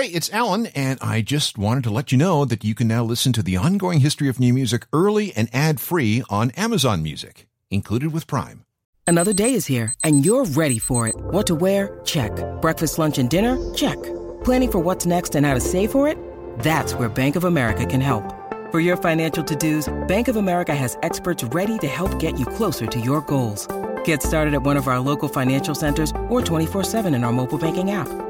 Hey, it's Alan, and I just wanted to let you know that you can now listen to the ongoing history of new music early and ad free on Amazon Music, included with Prime. Another day is here, and you're ready for it. What to wear? Check. Breakfast, lunch, and dinner? Check. Planning for what's next and how to save for it? That's where Bank of America can help. For your financial to dos, Bank of America has experts ready to help get you closer to your goals. Get started at one of our local financial centers or 24-7 in our mobile banking app.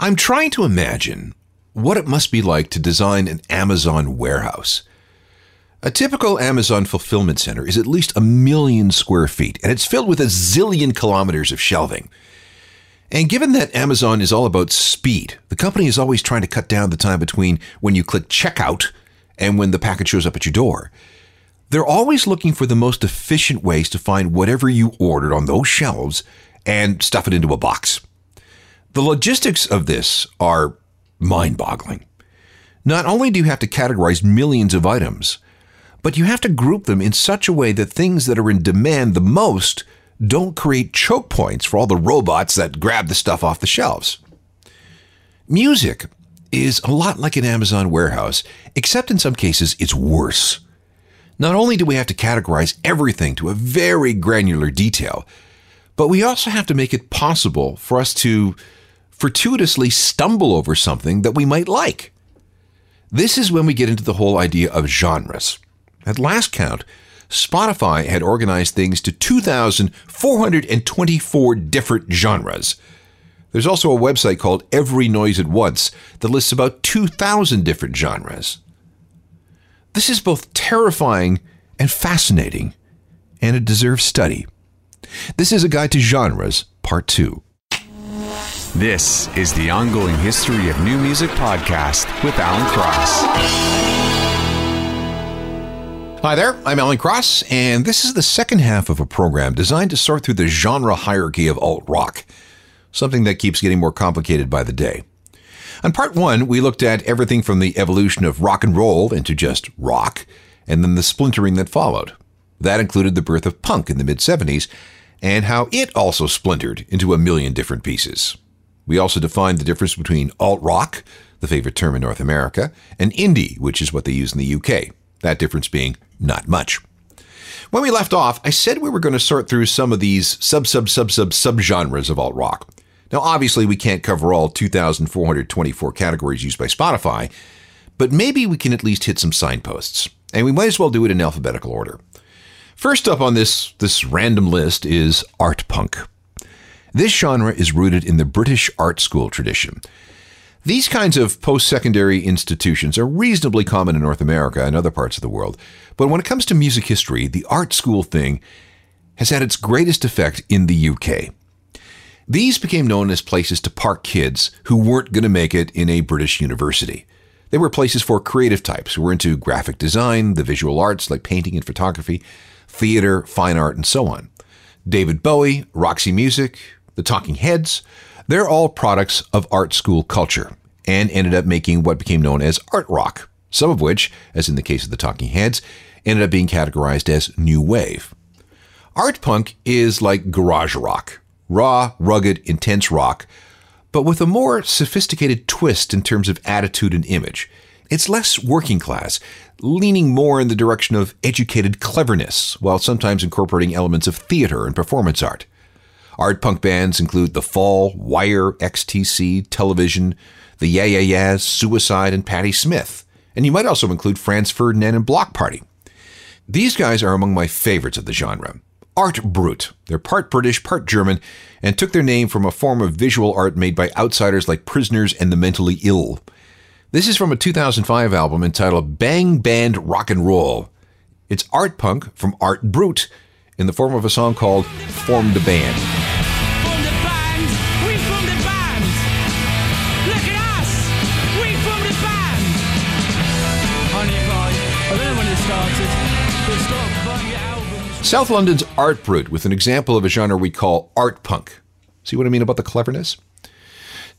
I'm trying to imagine what it must be like to design an Amazon warehouse. A typical Amazon fulfillment center is at least a million square feet, and it's filled with a zillion kilometers of shelving. And given that Amazon is all about speed, the company is always trying to cut down the time between when you click checkout and when the package shows up at your door. They're always looking for the most efficient ways to find whatever you ordered on those shelves and stuff it into a box. The logistics of this are mind boggling. Not only do you have to categorize millions of items, but you have to group them in such a way that things that are in demand the most don't create choke points for all the robots that grab the stuff off the shelves. Music is a lot like an Amazon warehouse, except in some cases it's worse. Not only do we have to categorize everything to a very granular detail, but we also have to make it possible for us to fortuitously stumble over something that we might like. This is when we get into the whole idea of genres. At last count, Spotify had organized things to 2,424 different genres. There's also a website called Every Noise at Once that lists about 2,000 different genres. This is both terrifying and fascinating, and it deserves study. This is a guide to genres, part two. This is the ongoing history of new music podcast with Alan Cross. Hi there, I'm Alan Cross, and this is the second half of a program designed to sort through the genre hierarchy of alt rock, something that keeps getting more complicated by the day. On part one, we looked at everything from the evolution of rock and roll into just rock, and then the splintering that followed. That included the birth of punk in the mid 70s, and how it also splintered into a million different pieces. We also defined the difference between alt rock, the favorite term in North America, and indie, which is what they use in the UK. That difference being not much. When we left off, I said we were going to sort through some of these sub sub sub sub subgenres of alt rock. Now, obviously, we can't cover all 2,424 categories used by Spotify, but maybe we can at least hit some signposts, and we might as well do it in alphabetical order. First up on this this random list is art punk. This genre is rooted in the British art school tradition. These kinds of post secondary institutions are reasonably common in North America and other parts of the world, but when it comes to music history, the art school thing has had its greatest effect in the UK. These became known as places to park kids who weren't going to make it in a British university. They were places for creative types who were into graphic design, the visual arts like painting and photography, theater, fine art, and so on. David Bowie, Roxy Music, the Talking Heads, they're all products of art school culture and ended up making what became known as art rock, some of which, as in the case of the Talking Heads, ended up being categorized as new wave. Art punk is like garage rock, raw, rugged, intense rock, but with a more sophisticated twist in terms of attitude and image. It's less working class, leaning more in the direction of educated cleverness, while sometimes incorporating elements of theater and performance art. Art punk bands include The Fall, Wire, XTC, Television, The Yeah Yeah Yeahs, Suicide, and Patti Smith. And you might also include Franz Ferdinand and Bloc Party. These guys are among my favorites of the genre. Art Brut. They're part British, part German, and took their name from a form of visual art made by outsiders like prisoners and the mentally ill. This is from a 2005 album entitled Bang Band Rock and Roll. It's art punk from Art Brut in the form of a song called Formed a Band. The band, we from the band. Look at us, we from the band. Honey pie, I don't know when it started, but stop buying your albums. South London's Art Brut with an example of a genre we call art punk. See what I mean about the cleverness?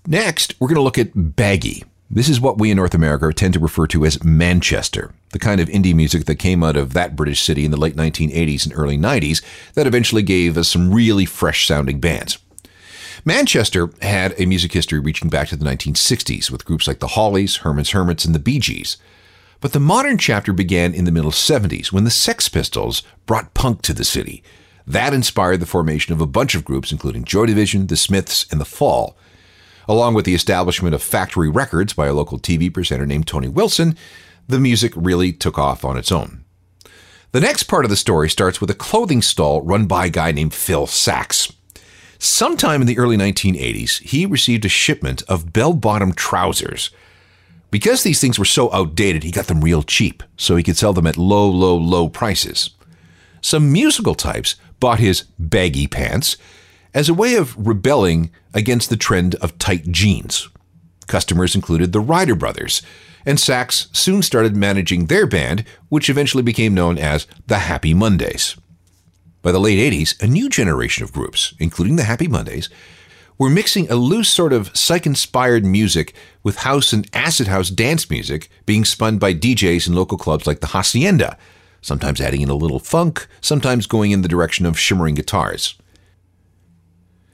Next, we're going to look at baggy. This is what we in North America tend to refer to as Madchester, the kind of indie music that came out of that British city in the late 1980s and early 90s that eventually gave us some really fresh sounding bands. Manchester had a music history reaching back to the 1960s with groups like the Hollies, Herman's Hermits, and the Bee Gees. But the modern chapter began in the middle 70s when the Sex Pistols brought punk to the city. That inspired the formation of a bunch of groups, including Joy Division, The Smiths, and The Fall. Along with the establishment of Factory Records by a local TV presenter named Tony Wilson, the music really took off on its own. The next part of the story starts with a clothing stall run by a guy named Phil Saxe. Sometime in the early 1980s, he received a shipment of bell bottom trousers. Because these things were so outdated, he got them real cheap so he could sell them at low, low, low prices. Some musical types bought his baggy pants as a way of rebelling against the trend of tight jeans. Customers included the Ryder Brothers, and Saxe soon started managing their band, which eventually became known as the Happy Mondays. By the late 80s, a new generation of groups, including the Happy Mondays, were mixing a loose sort of psych inspired music with house and acid house dance music being spun by DJs in local clubs like the Hacienda, sometimes adding in a little funk, sometimes going in the direction of shimmering guitars.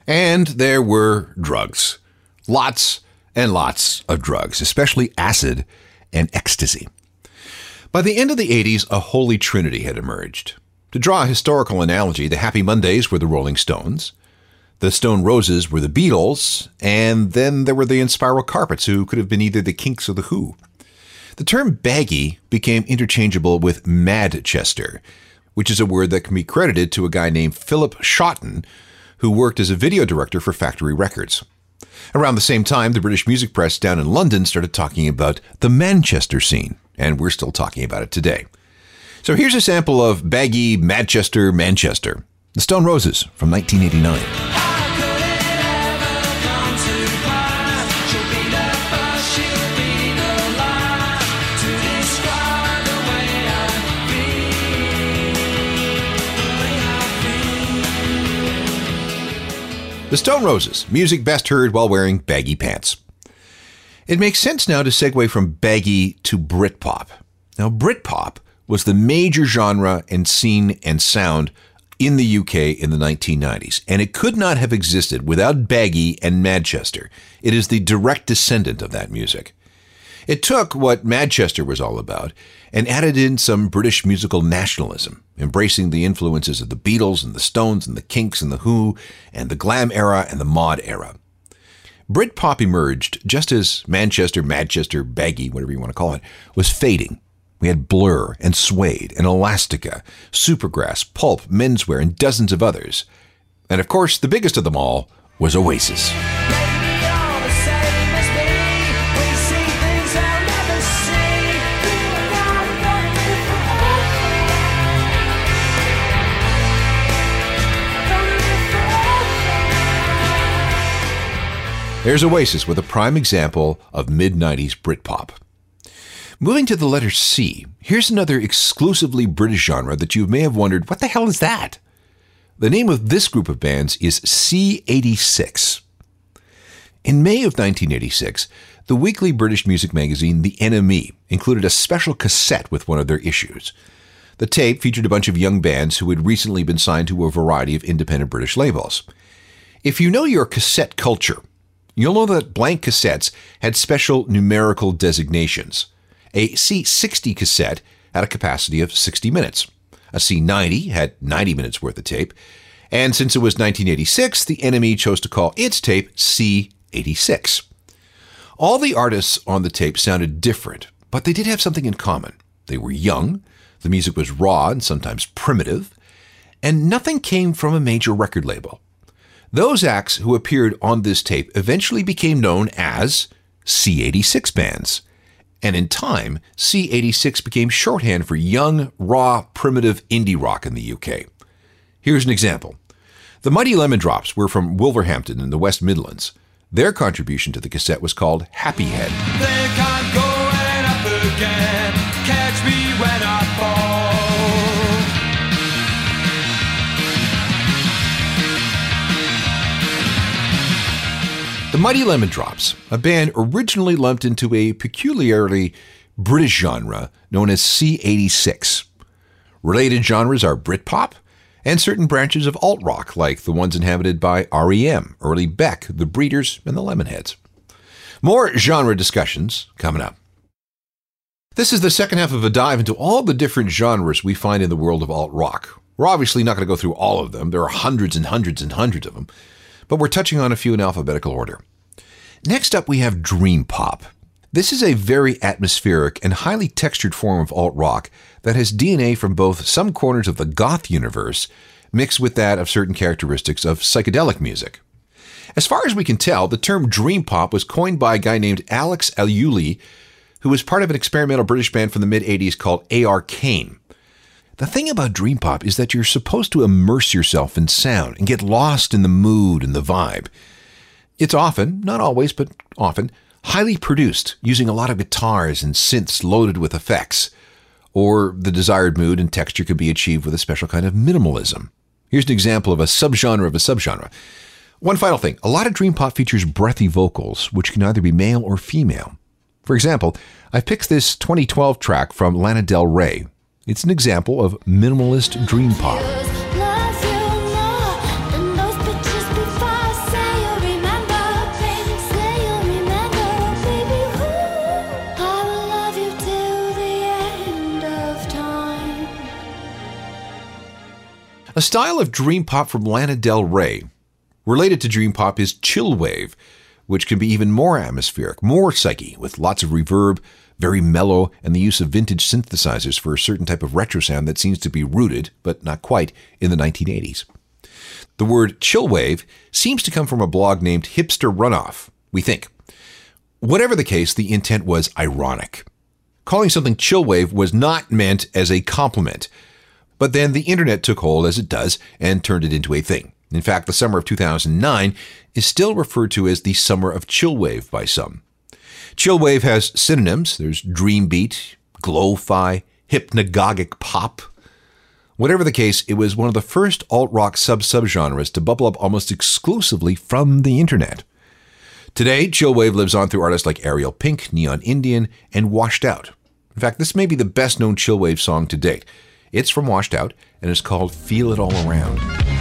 And there were drugs. Lots and lots of drugs, especially acid and ecstasy. By the end of the 80s, a holy trinity had emerged. To draw a historical analogy, the Happy Mondays were the Rolling Stones, the Stone Roses were the Beatles, and then there were the Inspiral Carpets, who could have been either the Kinks or the Who. The term baggy became interchangeable with Madchester, which is a word that can be credited to a guy named Philip Shotton, who worked as a video director for Factory Records. Around the same time, the British music press down in London started talking about the Madchester scene, and we're still talking about it today. So here's a sample of baggy Manchester, Manchester. The Stone Roses from 1989. The Stone Roses, music best heard while wearing baggy pants. It makes sense now to segue from baggy to Britpop. Now, Britpop was the major genre and scene and sound in the UK in the 1990s, and it could not have existed without Baggy and Madchester. It is the direct descendant of that music. It took what Madchester was all about and added in some British musical nationalism, embracing the influences of the Beatles and the Stones and the Kinks and the Who and the glam era and the mod era. Britpop emerged just as Manchester, Manchester, Baggy, whatever you want to call it, was fading. We had Blur and Suede and Elastica, Supergrass, Pulp, Menswear, and dozens of others. And of course, the biggest of them all was Oasis. There's Oasis with a prime example of mid 90s Britpop. Moving to the letter C, here's another exclusively British genre that you may have wondered what the hell is that? The name of this group of bands is C86. In May of 1986, the weekly British music magazine The NME included a special cassette with one of their issues. The tape featured a bunch of young bands who had recently been signed to a variety of independent British labels. If you know your cassette culture, you'll know that blank cassettes had special numerical designations. A C60 cassette had a capacity of 60 minutes. A C90 had 90 minutes worth of tape. And since it was 1986, the NME chose to call its tape C86. All the artists on the tape sounded different, but they did have something in common. They were young, the music was raw and sometimes primitive, and nothing came from a major record label. Those acts who appeared on this tape eventually became known as C86 bands. And in time, C86 became shorthand for young, raw, primitive indie rock in the UK. Here's an example. The Mighty Lemon Drops were from Wolverhampton in the West Midlands. Their contribution to the cassette was called Happy Head. The Mighty Lemon Drops, a band originally lumped into a peculiarly British genre known as C86. Related genres are Britpop and certain branches of alt rock, like the ones inhabited by REM, early Beck, the Breeders, and the Lemonheads. More genre discussions coming up. This is the second half of a dive into all the different genres we find in the world of alt rock. We're obviously not going to go through all of them, there are hundreds and hundreds and hundreds of them, but we're touching on a few in alphabetical order. Next up, we have dream pop. This is a very atmospheric and highly textured form of alt rock that has DNA from both some corners of the goth universe mixed with that of certain characteristics of psychedelic music. As far as we can tell, the term dream pop was coined by a guy named Alex Ayuli, who was part of an experimental British band from the mid 80s called A.R. Kane. The thing about dream pop is that you're supposed to immerse yourself in sound and get lost in the mood and the vibe. It's often, not always, but often, highly produced, using a lot of guitars and synths loaded with effects. Or the desired mood and texture could be achieved with a special kind of minimalism. Here's an example of a subgenre of a subgenre. One final thing a lot of dream pop features breathy vocals, which can either be male or female. For example, I picked this 2012 track from Lana Del Rey. It's an example of minimalist dream pop. A style of dream pop from Lana Del Rey. Related to dream pop is chill wave, which can be even more atmospheric, more psyche, with lots of reverb, very mellow, and the use of vintage synthesizers for a certain type of retro sound that seems to be rooted, but not quite, in the 1980s. The word chillwave seems to come from a blog named Hipster Runoff, we think. Whatever the case, the intent was ironic. Calling something chillwave was not meant as a compliment. But then the internet took hold as it does and turned it into a thing. In fact, the summer of 2009 is still referred to as the summer of chillwave by some. Chillwave has synonyms. There's dream beat, glow-fi, hypnagogic pop. Whatever the case, it was one of the first alt-rock sub-subgenres to bubble up almost exclusively from the internet. Today, chillwave lives on through artists like Ariel Pink, Neon Indian, and Washed Out. In fact, this may be the best known chillwave song to date. It's from Washed Out and is called Feel It All Around.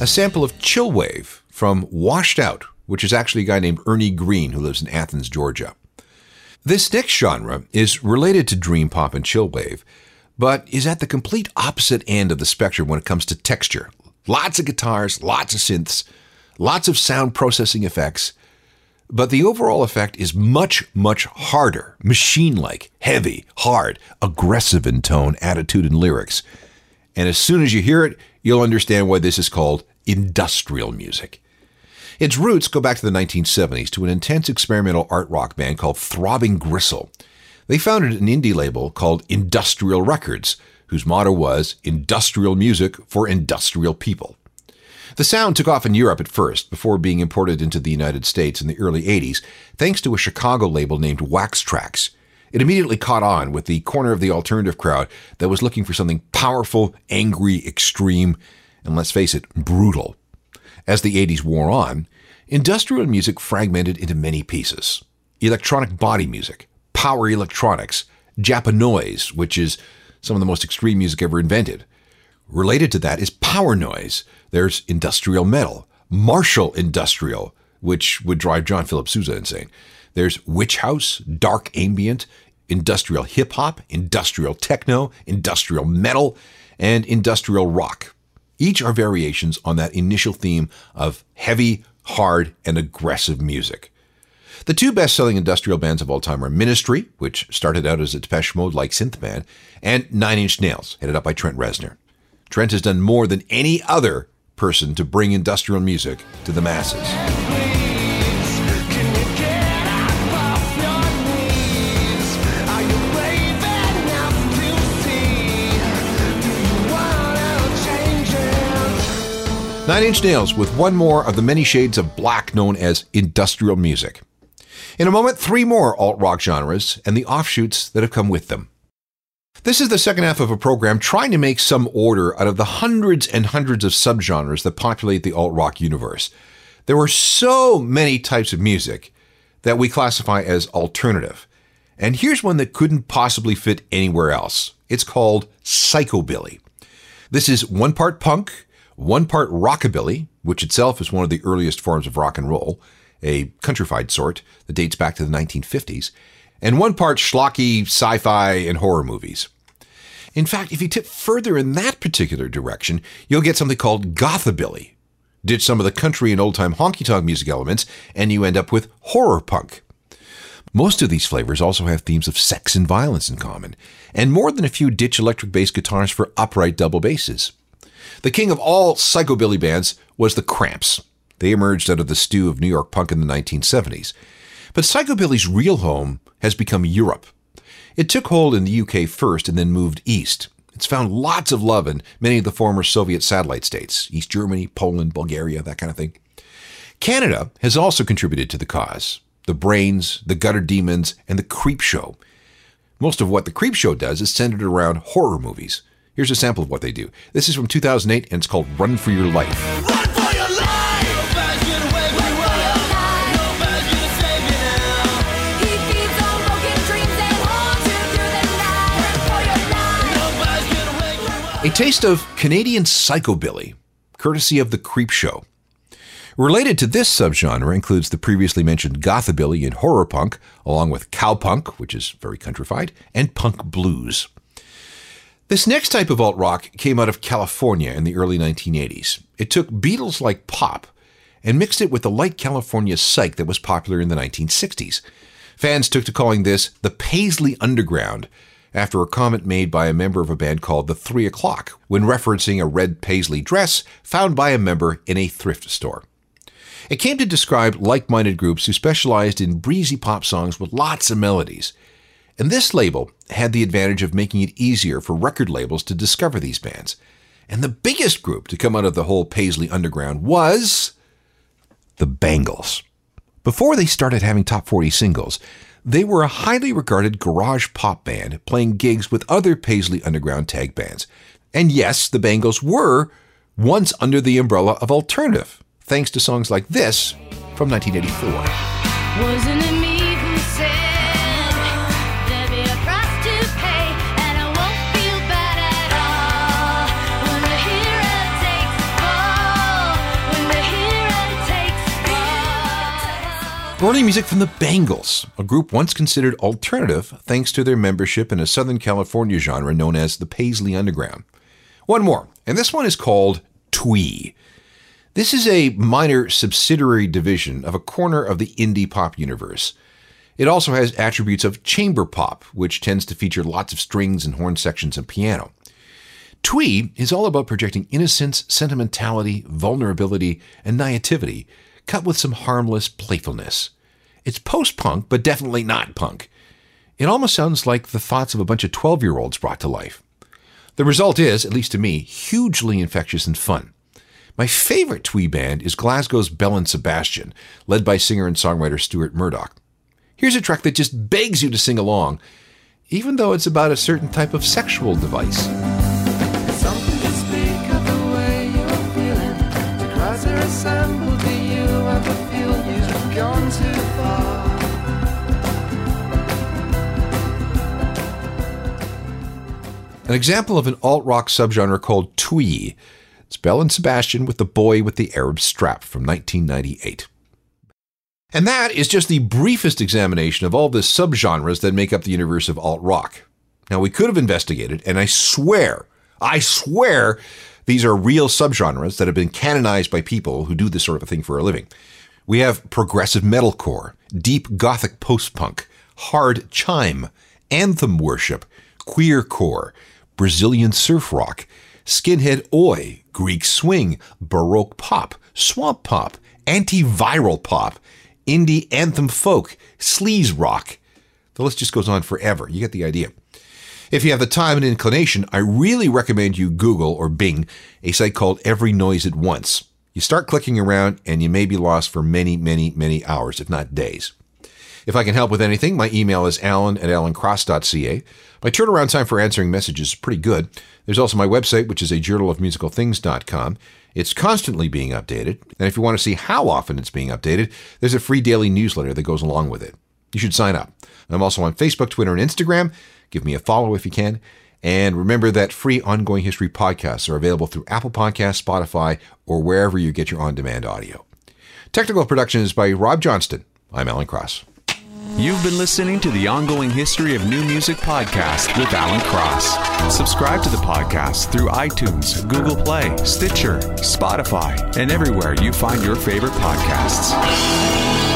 A sample of Chillwave from Washed Out, which is actually a guy named Ernie Greene who lives in Athens, Georgia. This next genre is related to dream pop and chillwave, but is at the complete opposite end of the spectrum when it comes to texture. Lots of guitars, lots of synths, lots of sound processing effects, but the overall effect is much, much harder, machine like, heavy, hard, aggressive in tone, attitude, and lyrics. And as soon as you hear it, you'll understand why this is called industrial music. Its roots go back to the 1970s to an intense experimental art rock band called Throbbing Gristle. They founded an indie label called Industrial Records, whose motto was Industrial Music for Industrial People. The sound took off in Europe at first, before being imported into the United States in the early 80s, thanks to a Chicago label named Wax Trax. It immediately caught on with the corner of the alternative crowd that was looking for something powerful, angry, extreme, and let's face it, brutal. As the 80s wore on, industrial music fragmented into many pieces electronic body music, power electronics, Japanoise, which is some of the most extreme music ever invented. Related to that is power noise. There's industrial metal, martial industrial, which would drive John Philip Sousa insane. There's witch house, dark ambient, industrial hip hop, industrial techno, industrial metal, and industrial rock. Each are variations on that initial theme of heavy, hard, and aggressive music. The two best selling industrial bands of all time are Ministry, which started out as a Depeche Mode like synth band, and Nine Inch Nails, headed up by Trent Reznor. Trent has done more than any other person to bring industrial music to the masses. Nine Inch Nails with one more of the many shades of black known as industrial music. In a moment, three more alt rock genres and the offshoots that have come with them. This is the second half of a program trying to make some order out of the hundreds and hundreds of subgenres that populate the alt rock universe. There are so many types of music that we classify as alternative. And here's one that couldn't possibly fit anywhere else. It's called psychobilly. This is one part punk, one part rockabilly, which itself is one of the earliest forms of rock and roll, a countrified sort that dates back to the 1950s, and one part schlocky sci fi and horror movies. In fact, if you tip further in that particular direction, you'll get something called gothabilly. Ditch some of the country and old time honky tonk music elements, and you end up with horror punk. Most of these flavors also have themes of sex and violence in common, and more than a few ditch electric bass guitars for upright double basses. The king of all psychobilly bands was the Cramps. They emerged out of the stew of New York punk in the 1970s. But psychobilly's real home has become Europe. It took hold in the UK first and then moved east. It's found lots of love in many of the former Soviet satellite states, East Germany, Poland, Bulgaria, that kind of thing. Canada has also contributed to the cause. The Brains, the Gutter Demons, and the Creepshow. Most of what the Creepshow does is centered around horror movies. Here's a sample of what they do. This is from 2008 and it's called Run for Your Life. Run for your life! Nobody's gonna wait for you up. Nobody's gonna save you now. He feeds on broken dreams and haunts you through the night. Run for your life. Nobody's gonna wake you up. A taste of Canadian psychobilly, courtesy of the Creepshow. Related to this subgenre includes the previously mentioned gothabilly and horror punk, along with cowpunk, which is very countrified, and punk blues. This next type of alt rock came out of California in the early 1980s. It took Beatles like pop and mixed it with the light California psych that was popular in the 1960s. Fans took to calling this the Paisley Underground after a comment made by a member of a band called the Three O'Clock when referencing a red paisley dress found by a member in a thrift store. It came to describe like minded groups who specialized in breezy pop songs with lots of melodies. And this label had the advantage of making it easier for record labels to discover these bands. And the biggest group to come out of the whole Paisley Underground was the Bangles. Before they started having top 40 singles, they were a highly regarded garage pop band playing gigs with other Paisley Underground tag bands. And yes, the Bangles were once under the umbrella of alternative, thanks to songs like this from 1984. Early music from the Bangles, a group once considered alternative thanks to their membership in a Southern California genre known as the Paisley Underground. One more, and this one is called Twee. This is a minor subsidiary division of a corner of the indie pop universe. It also has attributes of chamber pop, which tends to feature lots of strings and horn sections and piano. Twee is all about projecting innocence, sentimentality, vulnerability, and naivety, cut with some harmless playfulness. It's post punk, but definitely not punk. It almost sounds like the thoughts of a bunch of 12 year olds brought to life. The result is, at least to me, hugely infectious and fun. My favorite Twee band is Glasgow's Belle and Sebastian, led by singer and songwriter Stuart Murdoch. Here's a track that just begs you to sing along, even though it's about a certain type of sexual device. An example of an alt rock subgenre called twee. It's Belle and Sebastian with the boy with the Arab strap from 1998. And that is just the briefest examination of all the subgenres that make up the universe of alt rock. Now, we could have investigated, and I swear, I swear, these are real subgenres that have been canonized by people who do this sort of thing for a living. We have progressive metalcore, deep gothic post punk, hard chime, anthem worship, queercore, Brazilian surf rock, skinhead oi, Greek swing, baroque pop, swamp pop, antiviral pop, indie anthem folk, sleaze rock. The list just goes on forever. You get the idea. If you have the time and inclination, I really recommend you Google or Bing a site called Every Noise at Once. You start clicking around and you may be lost for many, many, many hours, if not days. If I can help with anything, my email is alan at alancross.ca. My turnaround time for answering messages is pretty good. There's also my website, which is a journal of musical things.com. It's constantly being updated. And if you want to see how often it's being updated, there's a free daily newsletter that goes along with it. You should sign up. I'm also on Facebook, Twitter, and Instagram. Give me a follow if you can. And remember that free ongoing history podcasts are available through Apple Podcasts, Spotify, or wherever you get your on demand audio. Technical production is by Rob Johnston. I'm Alan Cross. You've been listening to the Ongoing History of New Music podcast with Alan Cross. Subscribe to the podcast through iTunes, Google Play, Stitcher, Spotify, and everywhere you find your favorite podcasts.